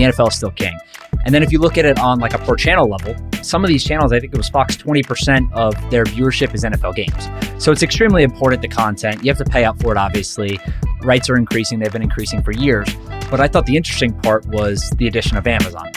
the NFL is still king. And then if you look at it on like a per channel level, some of these channels, I think it was Fox, 20% of their viewership is NFL games. So it's extremely important, the content. You have to pay up for it, obviously. Rights are increasing, they've been increasing for years. But I thought the interesting part was the addition of Amazon.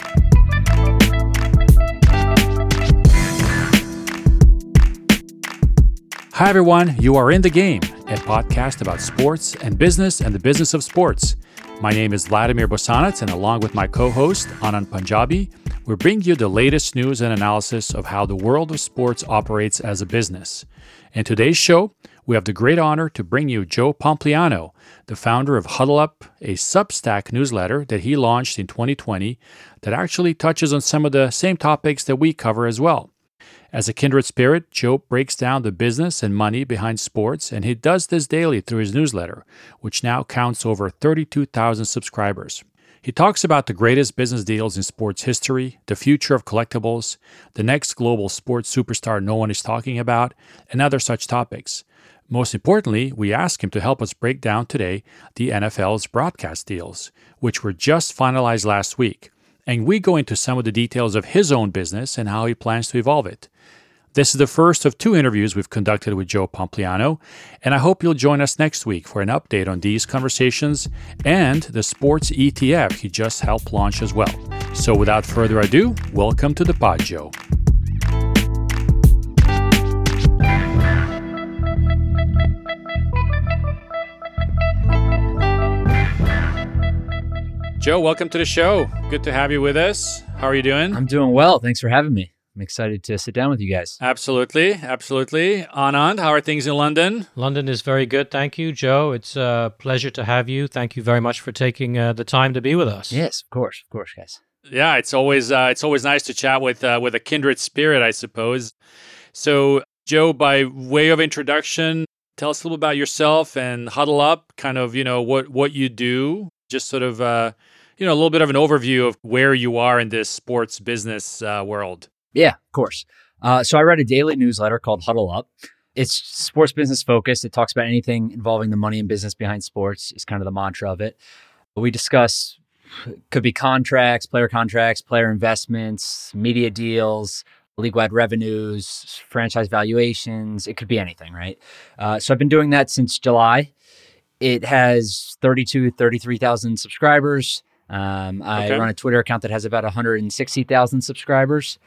Hi, everyone. You are in the game, a podcast about sports and business and the business of sports. My name is Vladimir Bosanac, and along with my co host, Anand Punjabi, we bring you the latest news and analysis of how the world of sports operates as a business. In today's show, we have the great honor to bring you Joe Pompliano, the founder of Huddle Up, a Substack newsletter that he launched in 2020 that actually touches on some of the same topics that we cover as well. As a kindred spirit, Joe breaks down the business and money behind sports, and he does this daily through his newsletter, which now counts over 32,000 subscribers. He talks about the greatest business deals in sports history, the future of collectibles, the next global sports superstar no one is talking about, and other such topics. Most importantly, we ask him to help us break down today the NFL's broadcast deals, which were just finalized last week. And we go into some of the details of his own business and how he plans to evolve it. This is the first of two interviews we've conducted with Joe Pompliano, and I hope you'll join us next week for an update on these conversations and the sports ETF he just helped launch as well. So without further ado, welcome to the pod, Joe. Joe, welcome to the show. Good to have you with us. How are you doing? I'm doing well. Thanks for having me. I'm excited to sit down with you guys. Absolutely. Absolutely. Anand, how are things in London? London is very good. Thank you, Joe. It's a pleasure to have you. Thank you very much for taking uh, the time to be with us. Yes, of course. Of course, guys. Yeah, it's always uh, it's always nice to chat with uh, with a kindred spirit, I suppose. So, Joe, by way of introduction, tell us a little about yourself and huddle up, kind of, you know, what what you do, just sort of uh, you know, a little bit of an overview of where you are in this sports business uh, world. Yeah, of course. Uh, so I read a daily newsletter called Huddle Up. It's sports business focused. It talks about anything involving the money and business behind sports. Is kind of the mantra of it. We discuss could be contracts, player contracts, player investments, media deals, league wide revenues, franchise valuations. It could be anything, right? Uh, so I've been doing that since July. It has 32, 33,000 subscribers. Um, I okay. run a Twitter account that has about 160,000 subscribers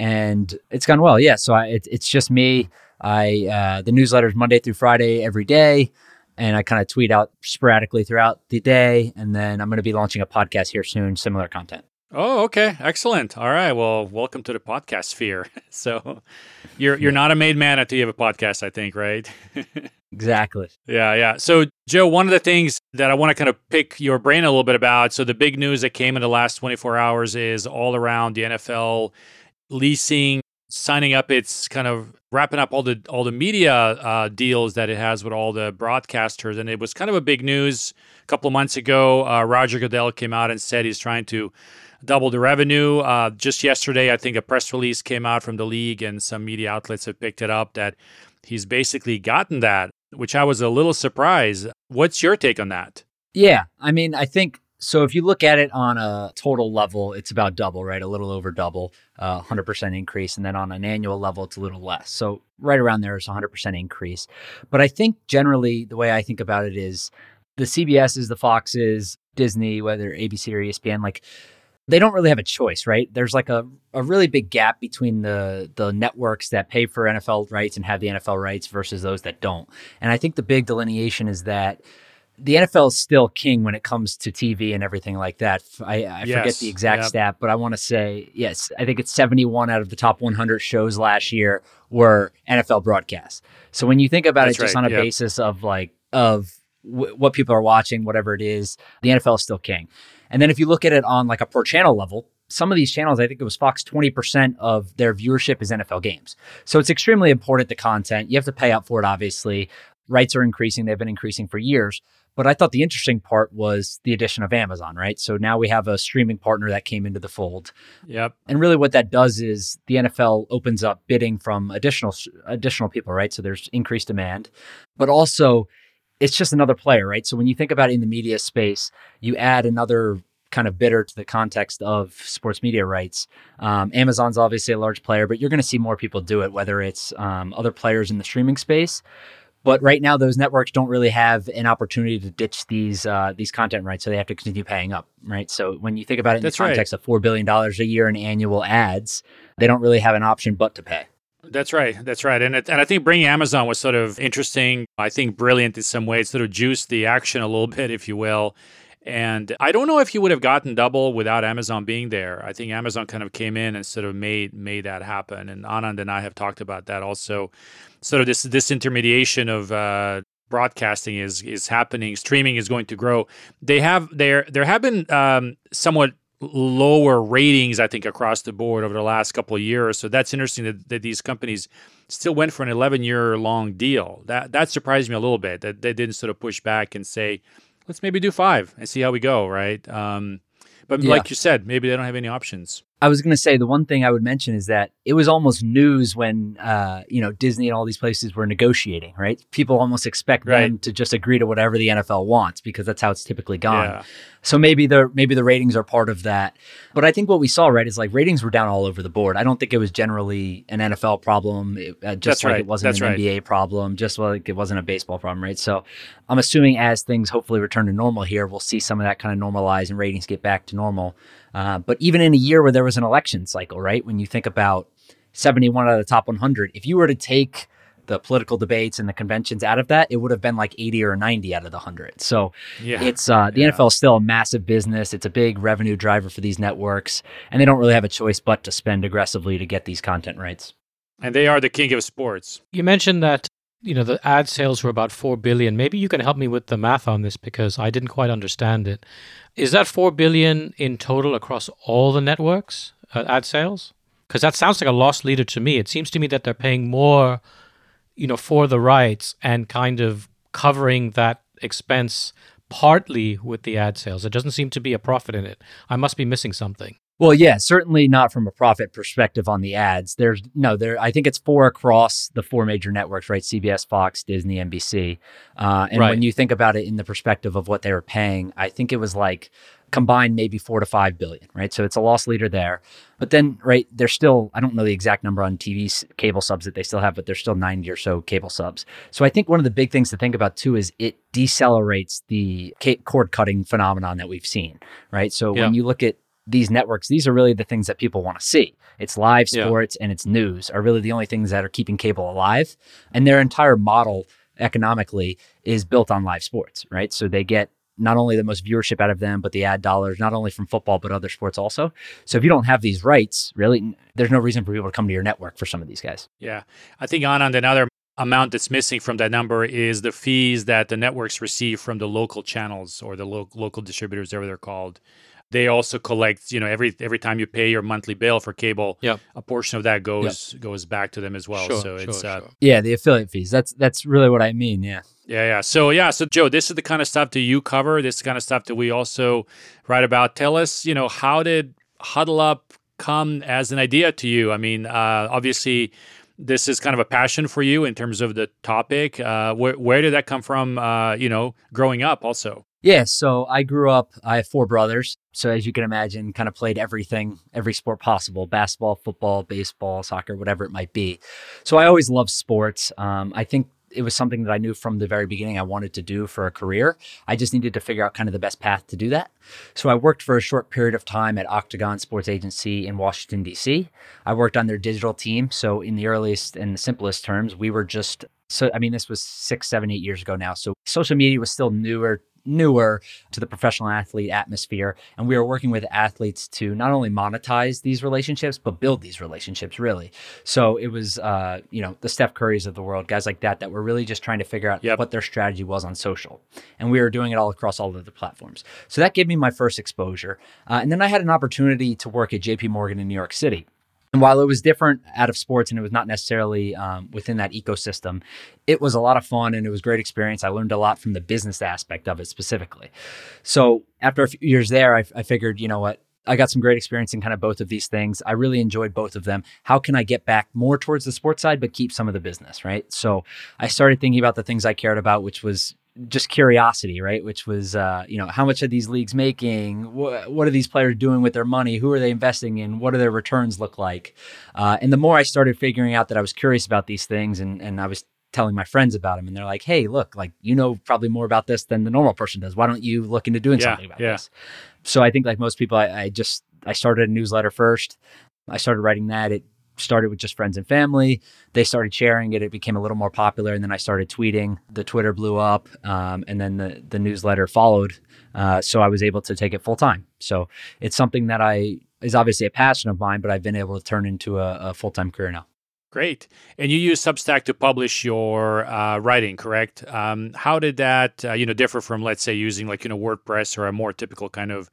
and it's gone well. Yeah, so I, it, it's just me. I uh, the newsletter is Monday through Friday every day, and I kind of tweet out sporadically throughout the day. And then I'm going to be launching a podcast here soon, similar content. Oh, okay, excellent. All right, well, welcome to the podcast sphere. so, you're you're not a made man until you have a podcast, I think, right? exactly. Yeah, yeah. So, Joe, one of the things that I want to kind of pick your brain a little bit about. So, the big news that came in the last 24 hours is all around the NFL leasing, signing up its kind of wrapping up all the all the media uh, deals that it has with all the broadcasters, and it was kind of a big news a couple of months ago. Uh, Roger Goodell came out and said he's trying to double the revenue. Uh, just yesterday, I think a press release came out from the league, and some media outlets have picked it up that he's basically gotten that, which I was a little surprised. What's your take on that? Yeah, I mean, I think so if you look at it on a total level, it's about double, right? A little over double, uh, 100% increase. And then on an annual level, it's a little less. So right around there is 100% increase. But I think generally the way I think about it is the CBSs, the Foxes, Disney, whether ABC or ESPN, like they don't really have a choice, right? There's like a, a really big gap between the the networks that pay for NFL rights and have the NFL rights versus those that don't. And I think the big delineation is that the NFL is still king when it comes to TV and everything like that. I, I yes. forget the exact yep. stat, but I want to say yes. I think it's 71 out of the top 100 shows last year were NFL broadcasts. So when you think about That's it, just on a yep. basis of like of w- what people are watching, whatever it is, the NFL is still king. And then if you look at it on like a per channel level, some of these channels, I think it was Fox, 20% of their viewership is NFL games. So it's extremely important, the content. You have to pay up for it, obviously. Rights are increasing, they've been increasing for years. But I thought the interesting part was the addition of Amazon, right? So now we have a streaming partner that came into the fold. Yep. And really what that does is the NFL opens up bidding from additional additional people, right? So there's increased demand. But also it's just another player, right? So when you think about it in the media space, you add another kind of bitter to the context of sports media rights. Um, Amazon's obviously a large player, but you're going to see more people do it, whether it's um, other players in the streaming space. But right now, those networks don't really have an opportunity to ditch these uh, these content rights, so they have to continue paying up, right? So when you think about it in That's the context right. of four billion dollars a year in annual ads, they don't really have an option but to pay. That's right. That's right. And it, and I think bringing Amazon was sort of interesting. I think brilliant in some ways, sort of juiced the action a little bit, if you will. And I don't know if you would have gotten double without Amazon being there. I think Amazon kind of came in and sort of made made that happen. And Anand and I have talked about that also. Sort of this disintermediation of uh, broadcasting is is happening. Streaming is going to grow. They have there there have been um, somewhat lower ratings, I think, across the board over the last couple of years. So that's interesting that, that these companies still went for an 11 year long deal. That that surprised me a little bit that they didn't sort of push back and say, let's maybe do five and see how we go, right? Um, but Yeah. like you said, maybe they don't have any options. I was going to say the one thing I would mention is that it was almost news when uh, you know Disney and all these places were negotiating, right? People almost expect them to just agree to whatever the NFL wants because that's how it's typically gone. Yeah. So maybe the maybe the ratings are part of that. But I think what we saw right is like ratings were down all over the board. I don't think it was generally an NFL problem, it, uh, just That's like right. it wasn't That's an right. NBA problem, just like it wasn't a baseball problem, right? So I'm assuming as things hopefully return to normal here, we'll see some of that kind of normalize and ratings get back to normal. Uh, but even in a year where there was an election cycle, right? When you think about 71 out of the top 100, if you were to take the political debates and the conventions out of that, it would have been like 80 or 90 out of the 100. So Yeah. it's uh, the Yeah. NFL is still a massive business. It's a big revenue driver for these networks, and they don't really have a choice but to spend aggressively to get these content rights. and they are the king of sports. You mentioned that you know the ad sales were about 4 billion. Maybe you can help me with the math on this because I didn't quite understand it. Is that 4 billion in total across all the networks uh, ad sales? Cuz that sounds like a loss leader to me. It seems to me that they're paying more you know for the rights and kind of covering that expense partly with the ad sales. It doesn't seem to be a profit in it. I must be missing something. Well, yeah, certainly not from a profit perspective on the ads. There's no there. I think it's four across the four major networks, right? CBS, Fox, Disney, NBC. Uh, and Right. when you think about it in the perspective of what they were paying, I think it was like combined maybe four to five billion, right? So it's a loss leader there. But then, right, there's still I don't know the exact number on TV s- cable subs that they still have, but there's still 90 or so cable subs. So I think one of the big things to think about too is it decelerates the cord cutting phenomenon that we've seen, right? So Yeah. when you look at these networks, these are really the things that people want to see. It's live Yeah. sports and it's news are really the only things that are keeping cable alive. And their entire model economically is built on live sports, right? So they get not only the most viewership out of them, but the ad dollars, not only from football, but other sports also. So if you don't have these rights, really, there's no reason for people to come to your network for some of these guys. Yeah. I think Anand, another amount that's missing from that number is the fees that the networks receive from the local channels or the lo- local distributors, whatever they're called. They also collect, you know, every every time you pay your monthly bill for cable, Yep. a portion of that goes goes back to them as well. Sure, so sure, it's uh, sure. Yeah, the affiliate fees. That's that's really what I mean. Yeah. Yeah, yeah. So yeah, so Joe, this is the kind of stuff that you cover. This is the kind of stuff that we also write about. Tell us, you know, how did Huddle Up come as an idea to you? I mean, uh, obviously, this is kind of a passion for you in terms of the topic. Uh, where where did that come from? Uh, you know, growing up, also. Yeah, so I grew up, I have four brothers. So as you can imagine, kind of played everything, every sport possible basketball, football, baseball, soccer, whatever it might be. So I always loved sports. Um, I think it was something that I knew from the very beginning I wanted to do for a career. I just needed to figure out kind of the best path to do that. So I worked for a short period of time at Octagon Sports Agency in Washington, D.C. I worked on their digital team. So, in the earliest and the simplest terms, we were just so, I mean, this was six, seven, eight years ago now. So, social media was still newer newer to the professional athlete atmosphere. And we were working with athletes to not only monetize these relationships but build these relationships really. So it was uh you know the steph currys of the world guys like that that were really just trying to figure out Yep. what their strategy was on social. And we were doing it all across all of the platforms. So that gave me my first exposure. Uh, and then i had an opportunity to work at jp morgan in new york city and while it was different out of sports and it was not necessarily um, within that ecosystem, it was a lot of fun and it was great experience. I learned a lot from the business aspect of it specifically. So after a few years there, I, I figured, you know what? I got some great experience in kind of both of these things. I really enjoyed both of them. How can I get back more towards the sports side, but keep some of the business, right? So I started thinking about the things I cared about, which was just curiosity, right? Which was, uh, you know, how much are these leagues making? What, what are these players doing with their money? Who are they investing in? What do their returns look like? Uh, and the more I started figuring out that I was curious about these things and, and I was telling my friends about them and they're like, hey, look, like, you know, probably more about this than the normal person does. Why don't you look into doing Yeah, something about yeah. this? So I think like most people, I, I just, I started a newsletter first. I started writing that. It started with just friends and family. They started sharing it. It became a little more popular, and then I started tweeting. The Twitter blew up, um, and then the the newsletter followed. Uh, so I was able to take it full time. So it's something that I is obviously a passion of mine, but I've been able to turn into a, a full time career now. Great. And you use Substack to publish your uh, writing, correct? Um, how did that, uh, you know, differ from, let's say, using like you know WordPress or a more typical kind of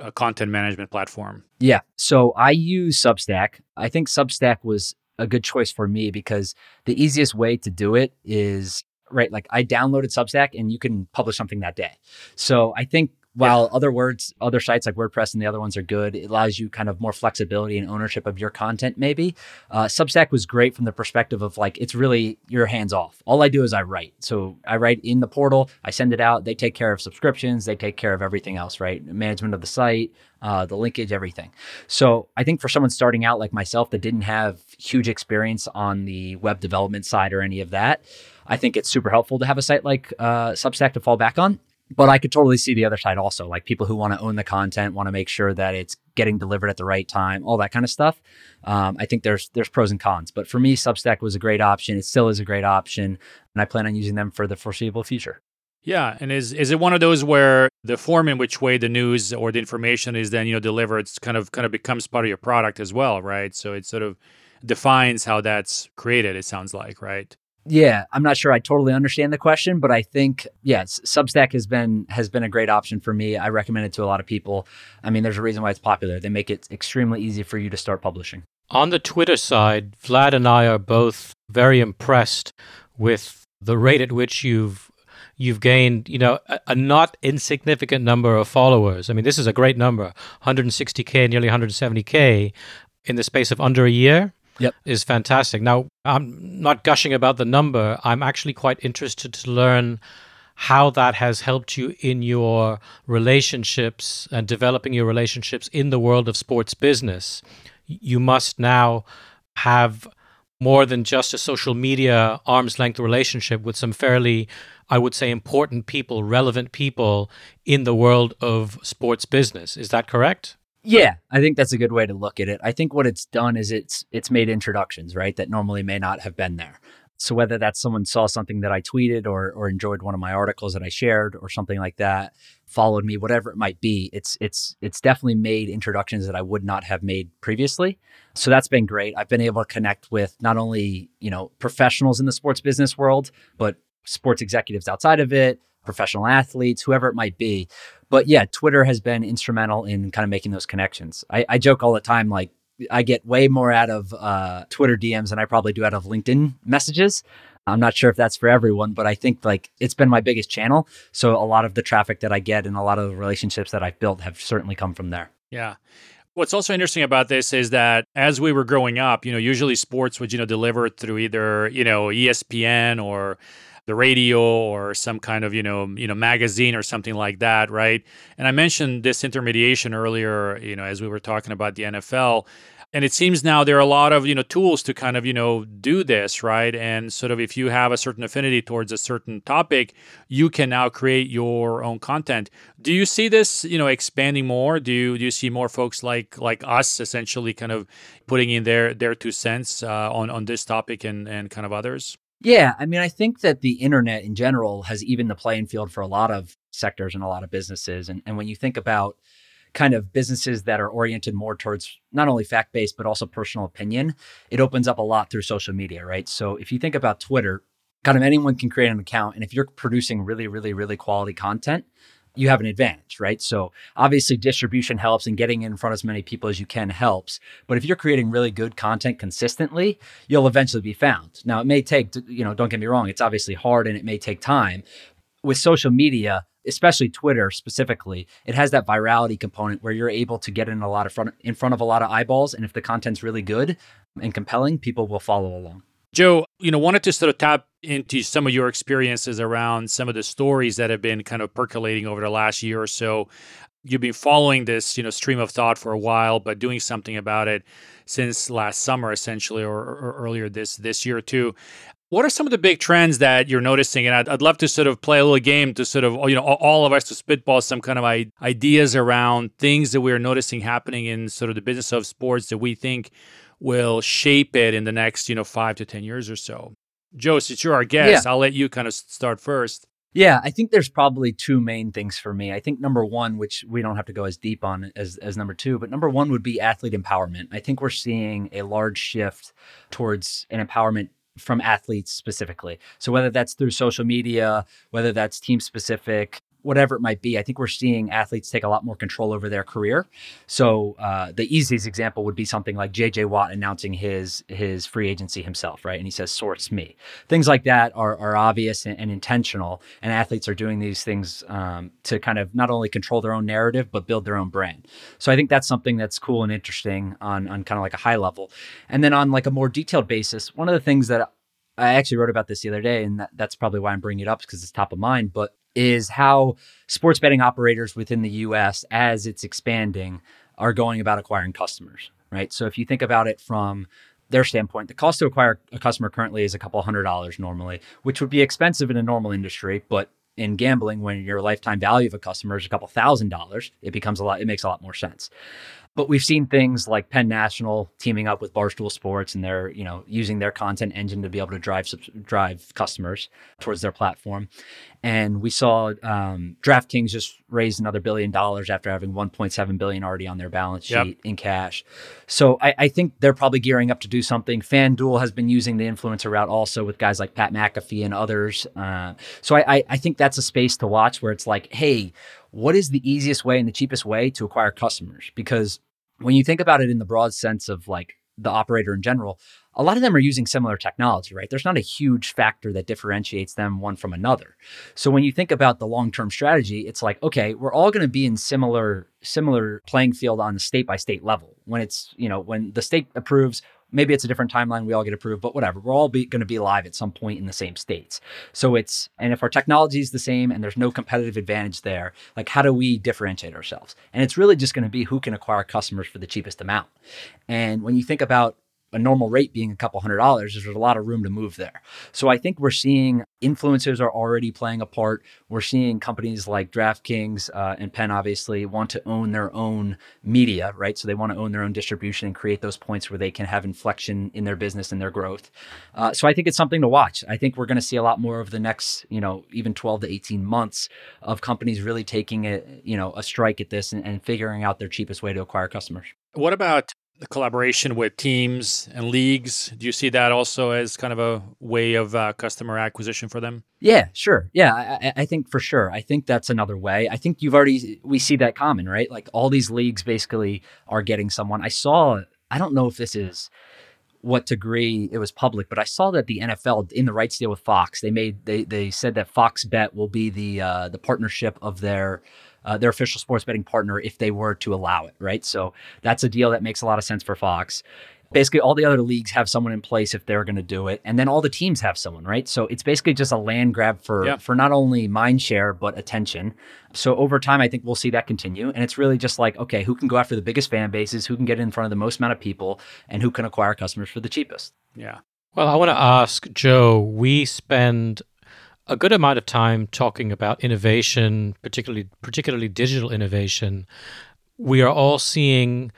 uh, content management platform? Yeah. So I use Substack. I think Substack was a good choice for me because the easiest way to do it is right. Like I downloaded Substack and you can publish something that day. So I think while other words, other sites like WordPress and the other ones are good, it allows you kind of more flexibility and ownership of your content, maybe. Uh, Substack was great from the perspective of like, it's really your hands off. All I do is I write. So I write in the portal, I send it out. They take care of subscriptions, they take care of everything else, right? Management of the site, uh, the linkage, everything. So I think for someone starting out like myself that didn't have huge experience on the web development side or any of that, I think it's super helpful to have a site like uh, Substack to fall back on. But I could totally see the other side also, like people who want to own the content, want to make sure that it's getting delivered at the right time, all that kind of stuff. Um, I think there's there's pros and cons. But for me, Substack was a great option. It still is a great option, and I plan on using them for the foreseeable future. Yeah, and is is it one of those where the form in which way the news or the information is then you know delivered, it's kind of kind of becomes part of your product as well, right? So it sort of defines how that's created. It sounds like, right? Yeah, I'm not sure I totally understand the question, but I think yes, Substack has been has been a great option for me. I recommend it to a lot of people. I mean, there's a reason why it's popular. They make it extremely easy for you to start publishing. On the Twitter side, Vlad and I are both very impressed with the rate at which you've you've gained, you know, a, a not insignificant number of followers. I mean, this is a great number, 160k, nearly 170k in the space of under a year. Yep. is fantastic. Now, I'm not gushing about the number. I'm actually quite interested to learn how that has helped you in your relationships and developing your relationships in the world of sports business. You must now have more than just a social media arm's length relationship with some fairly, I would say, important people, relevant people in the world of sports business. Is that correct? Yeah, I think that's a good way to look at it. I think what it's done is it's it's made introductions, right, that normally may not have been there. So whether that's someone saw something that I tweeted or or enjoyed one of my articles that I shared or something like that, followed me, whatever it might be, it's it's it's definitely made introductions that I would not have made previously. So that's been great. I've been able to connect with not only, you know, professionals in the sports business world, but sports executives outside of it, professional athletes, whoever it might be. But yeah, Twitter has been instrumental in kind of making those connections. I, I joke all the time, like I get way more out of uh, Twitter DMs than I probably do out of LinkedIn messages. I'm not sure if that's for everyone, but I think like it's been my biggest channel. So a lot of the traffic that I get and a lot of the relationships that I've built have certainly come from there. Yeah. What's also interesting about this is that as we were growing up, you know, usually sports would, you know, deliver through either, you know, ESPN or the radio or some kind of, you know, you know, magazine or something like that, right? And I mentioned disintermediation earlier, you know, as we were talking about the NFL. And it seems now there are a lot of, you know, tools to kind of, you know, do this, right? And sort of if you have a certain affinity towards a certain topic, you can now create your own content. Do you see this, you know, expanding more? Do you do you see more folks like like us essentially kind of putting in their their two cents uh, on on this topic and and kind of others? Yeah, I mean, I think that the internet in general has evened the playing field for a lot of sectors and a lot of businesses. And, and when you think about kind of businesses that are oriented more towards not only fact based, but also personal opinion, it opens up a lot through social media, right? So if you think about Twitter, kind of anyone can create an account. And if you're producing really, really, really quality content, you have an advantage, right? So obviously distribution helps and getting in front of as many people as you can helps. But if you're creating really good content consistently, you'll eventually be found. Now it may take, you know, don't get me wrong, it's obviously hard and it may take time. With social media, especially Twitter specifically, it has that virality component where you're able to get in a lot of front in front of a lot of eyeballs. And if the content's really good and compelling, people will follow along. Joe, you know, wanted to sort of tap into some of your experiences around some of the stories that have been kind of percolating over the last year or so. You've been following this, you know, stream of thought for a while, but doing something about it since last summer, essentially, or, or earlier this this year too. What are some of the big trends that you're noticing? And I'd, I'd love to sort of play a little game to sort of, you know, all of us to spitball some kind of ideas around things that we're noticing happening in sort of the business of sports that we think will shape it in the next, you know, five to 10 years or so. Joe, since you're our guest, yeah. I'll let you kind of start first. Yeah, I think there's probably two main things for me. I think number one, which we don't have to go as deep on as, as number two, but number one would be athlete empowerment. I think we're seeing a large shift towards an empowerment from athletes specifically. So whether that's through social media, whether that's team specific, whatever it might be, I think we're seeing athletes take a lot more control over their career. So uh, the easiest example would be something like J.J. Watt announcing his his free agency himself, right? And he says, "Source me." Things like that are are obvious and, and intentional, and athletes are doing these things um, to kind of not only control their own narrative but build their own brand. So I think that's something that's cool and interesting on on kind of like a high level, and then on like a more detailed basis, one of the things that I actually wrote about this the other day, and that, that's probably why I'm bringing it up because it's top of mind. But is how sports betting operators within the US, as it's expanding, are going about acquiring customers, right? So if you think about it from their standpoint, the cost to acquire a customer currently is a couple hundred dollars normally, which would be expensive in a normal industry, but in gambling, when your lifetime value of a customer is a couple thousand dollars, it becomes a lot, it makes a lot more sense. But we've seen things like Penn National teaming up with Barstool Sports, and they're you know using their content engine to be able to drive drive customers towards their platform. And we saw um, DraftKings just raised another billion dollars after having 1.7 billion already on their balance sheet yep. in cash. So I, I, think they're probably gearing up to do something. FanDuel has been using the influencer route also with guys like Pat McAfee and others. Uh, so I, I think that's a space to watch where it's like, hey, what is the easiest way and the cheapest way to acquire customers? Because when you think about it in the broad sense of like the operator in general, a lot of them are using similar technology, right? There's not a huge factor that differentiates them one from another. So when you think about the long-term strategy, it's like, okay, we're all going to be in similar similar playing field on the state by state level. When it's, you know, when the state approves, maybe it's a different timeline we all get approved but whatever we're all going to be live at some point in the same states. So it's and if our technology is the same and there's no competitive advantage there like how do we differentiate ourselves? And it's really just going to be who can acquire customers for the cheapest amount. And when you think about a normal rate being a couple hundred dollars, there's a lot of room to move there. So I think we're seeing influencers are already playing a part. We're seeing companies like DraftKings uh, and Penn obviously want to own their own media, right? So they want to own their own distribution and create those points where they can have inflection in their business and their growth. Uh, so I think it's something to watch. I think we're going to see a lot more of the next, you know, even 12 to 18 months of companies really taking it, you know, a strike at this and, and figuring out their cheapest way to acquire customers. What about the collaboration with teams and leagues. Do you see that also as kind of a way of uh, customer acquisition for them? Yeah, sure. Yeah, I, I, think for sure. I think that's another way. I think you've already we see that common, right? Like all these leagues basically are getting someone. I saw. I don't know if this is what degree it was public, but I saw that the NFL in the rights deal with Fox, they made they they said that Fox Bet will be the uh, the partnership of their uh, their official sports betting partner if they were to allow it, right? So that's a deal that makes a lot of sense for Fox. Basically, all the other leagues have someone in place if they're going to do it, and then all the teams have someone, right? So it's basically just a land grab for yeah. for not only mind share but attention. So over time, I think we'll see that continue, and it's really just like, okay, who can go after the biggest fan bases, who can get in front of the most amount of people, and who can acquire customers for the cheapest. Yeah. Well, I want to ask Joe. We spend a good amount of time talking about innovation, particularly particularly digital innovation. We are all seeing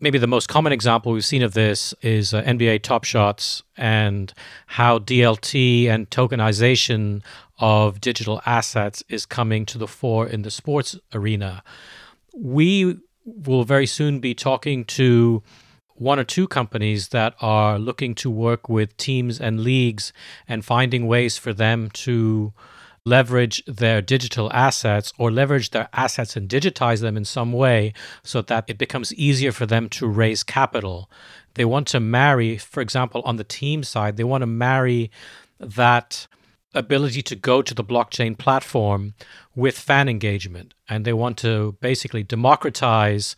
maybe the most common example we've seen of this is uh, NBA Top Shots and how DLT and tokenization of digital assets is coming to the fore in the sports arena. We will very soon be talking to one or two companies that are looking to work with teams and leagues and finding ways for them to leverage their digital assets or leverage their assets and digitize them in some way so that it becomes easier for them to raise capital. They want to marry, for example, on the team side, they want to marry that ability to go to the blockchain platform with fan engagement. And they want to basically democratize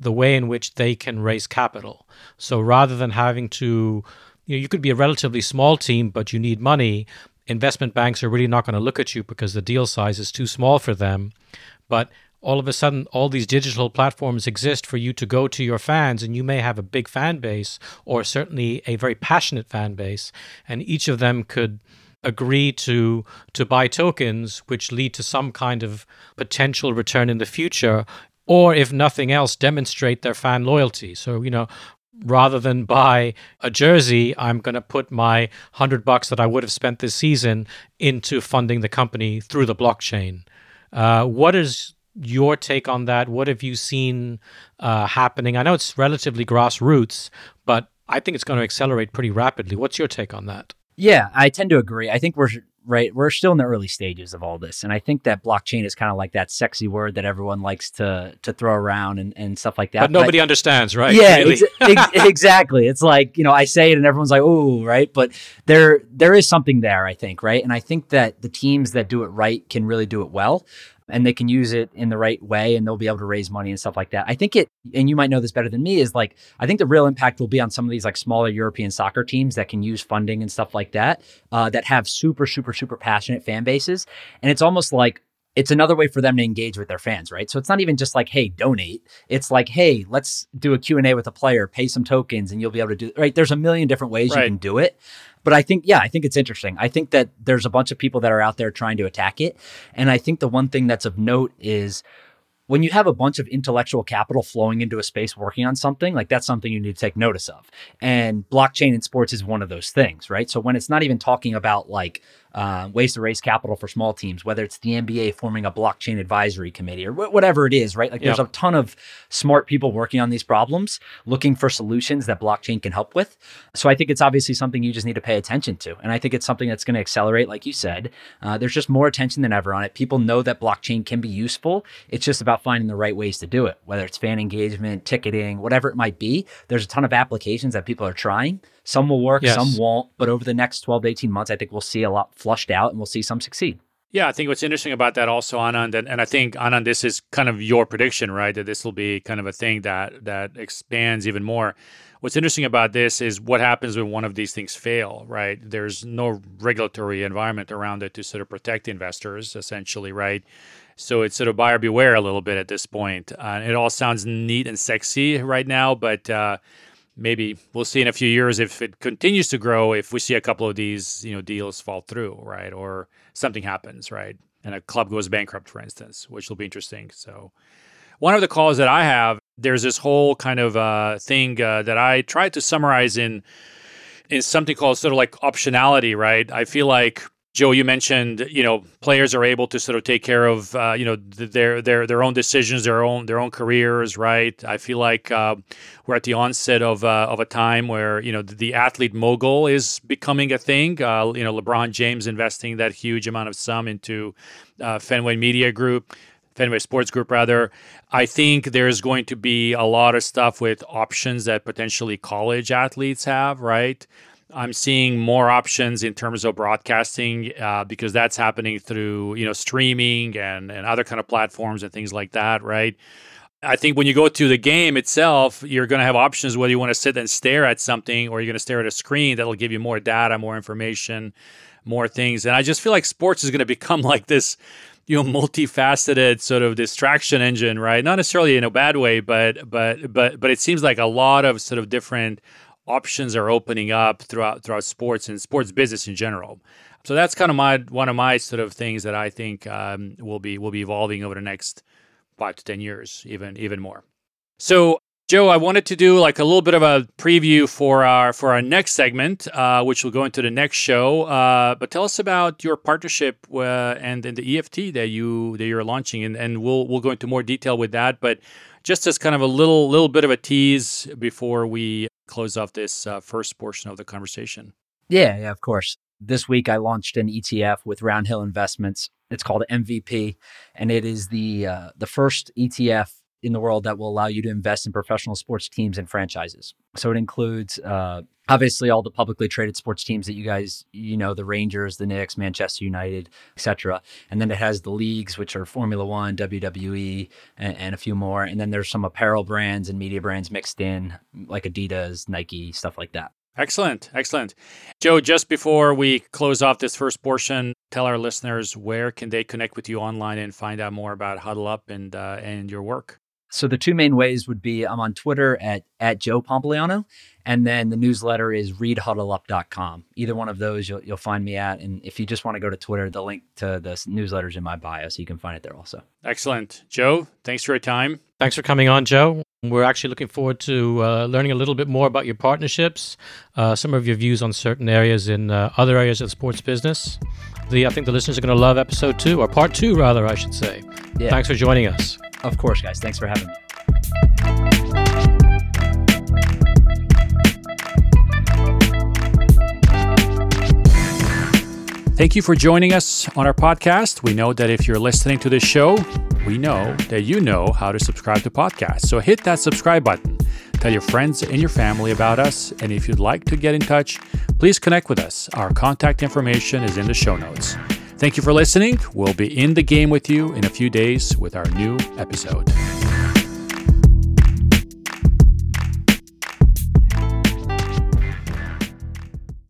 the way in which they can raise capital. So rather than having to you know you could be a relatively small team, but you need money. Investment banks are really not going to look at you because the deal size is too small for them. But all of a sudden all these digital platforms exist for you to go to your fans and you may have a big fan base or certainly a very passionate fan base and each of them could agree to to buy tokens which lead to some kind of potential return in the future or if nothing else demonstrate their fan loyalty so you know rather than buy a jersey i'm going to put my 100 bucks that i would have spent this season into funding the company through the blockchain uh, what is your take on that? What have you seen uh, happening? I know it's relatively grassroots, but I think it's going to accelerate pretty rapidly. What's your take on that? Yeah, I tend to agree. I think we're right. We're still in the early stages of all this, and I think that blockchain is kind of like that sexy word that everyone likes to to throw around and, and stuff like that. But nobody but, understands, right? Yeah, really. ex- ex- exactly. It's like you know, I say it, and everyone's like, "Oh, right." But there there is something there, I think, right? And I think that the teams that do it right can really do it well and they can use it in the right way and they'll be able to raise money and stuff like that. I think it, and you might know this better than me, is like, I think the real impact will be on some of these like smaller European soccer teams that can use funding and stuff like that, uh, that have super, super, super passionate fan bases. And it's almost like, it's another way for them to engage with their fans, right? So it's not even just like, hey, donate. It's like, hey, let's do a Q&A with a player, pay some tokens and you'll be able to do right. There's a million different ways right. you can do it. But I think, yeah, I think it's interesting. I think that there's a bunch of people that are out there trying to attack it. And I think the one thing that's of note is when you have a bunch of intellectual capital flowing into a space working on something, like that's something you need to take notice of. And blockchain in sports is one of those things, right? So when it's not even talking about like uh, ways to raise capital for small teams, whether it's the NBA forming a blockchain advisory committee or wh- whatever it is, right? Like there's a ton of smart people working on these problems, looking for solutions that blockchain can help with. So I think it's obviously something you just need to pay attention to. And I think it's something that's going to accelerate, like you said. Uh, there's just more attention than ever on it. People know that blockchain can be useful. It's just about finding the right ways to do it, whether it's fan engagement, ticketing, whatever it might be. There's a ton of applications that people are trying. Some will work, yes. some won't. But over the next 12 to 18 months, I think we'll see a lot flushed out and we'll see some succeed. Yeah, I think what's interesting about that also, Anand, and, and I think Anand, this is kind of your prediction, right? That this will be kind of a thing that that expands even more. What's interesting about this is what happens when one of these things fail, right? There's no regulatory environment around it to sort of protect investors, essentially, right? So it's sort of buyer beware a little bit at this point. Uh, it all sounds neat and sexy right now, but uh, maybe we'll see in a few years if it continues to grow if we see a couple of these you know deals fall through right? Or something happens right? And a club goes bankrupt for instance which will be interesting. So one of the calls that i have there's this whole kind of uh, thing uh, that i tried to summarize in in something called sort of like optionality right? I feel like Joe, you mentioned you know players are able to sort of take care of uh, you know their their their own decisions, their own their own careers, right? I feel like uh, we're at the onset of uh, of a time where you know the, the athlete mogul is becoming a thing. Uh, you know, LeBron James investing that huge amount of sum into uh, Fenway Media Group. Fenway Sports Group, rather. I think there's going to be a lot of stuff with options that potentially college athletes have, right? I'm seeing more options in terms of broadcasting uh, because that's happening through you know streaming and and other kind of platforms and things like that, right? I think when you go to the game itself, you're going to have options whether you want to sit and stare at something or you're going to stare at a screen that'll give you more data, more information, more things. And I just feel like sports is going to become like this, you know, multifaceted sort of distraction engine, right? Not necessarily in a bad way, but but but but it seems like a lot of sort of different options are opening up throughout throughout sports and sports business in general. So that's kind of my one of my sort of things that I think um, will be will be evolving over the next five to ten years, even even more. So Joe, I wanted to do like a little bit of a preview for our for our next segment, uh, which will go into the next show. Uh, but tell us about your partnership uh, and, and the EFT that you that you're launching, and, and we'll we'll go into more detail with that. But just as kind of a little little bit of a tease before we close off this uh, first portion of the conversation. Yeah, yeah, of course. This week I launched an ETF with Roundhill Investments. It's called MVP, and it is the uh, the first ETF in the world that will allow you to invest in professional sports teams and franchises. So it includes uh, obviously all the publicly traded sports teams that you guys you know the Rangers, the Knicks, Manchester United, etc. And then it has the leagues which are Formula 1, WWE and, and, a few more and then there's some apparel brands and media brands mixed in like Adidas, Nike, stuff like that. Excellent. Excellent. Joe, just before we close off this first portion, tell our listeners where can they connect with you online and find out more about Huddle Up and uh, and your work. So the two main ways would be I'm on Twitter at at Joe Pompliano, and then the newsletter is readhuddleup.com. Either one of those you'll you'll find me at. And if you just want to go to Twitter, the link to the newsletter is in my bio, so you can find it there also. Excellent, Joe. Thanks for your time. Thanks for coming on, Joe. We're actually looking forward to uh, learning a little bit more about your partnerships, uh, some of your views on certain areas in uh, other areas of the sports business. The I think the listeners are going to love episode two, or part two, rather, I should say. Yeah. Thanks for joining us. Of course, guys. Thanks for having me. Thank you for joining us on our podcast. We know that if you're listening to this show, we know that you know how to subscribe to podcasts. So hit that subscribe button. Tell your friends and your family about us. And if you'd like to get in touch, please connect with us. Our contact information is in the show notes. Thank you for listening. We'll be in the game with you in a few days with our new episode.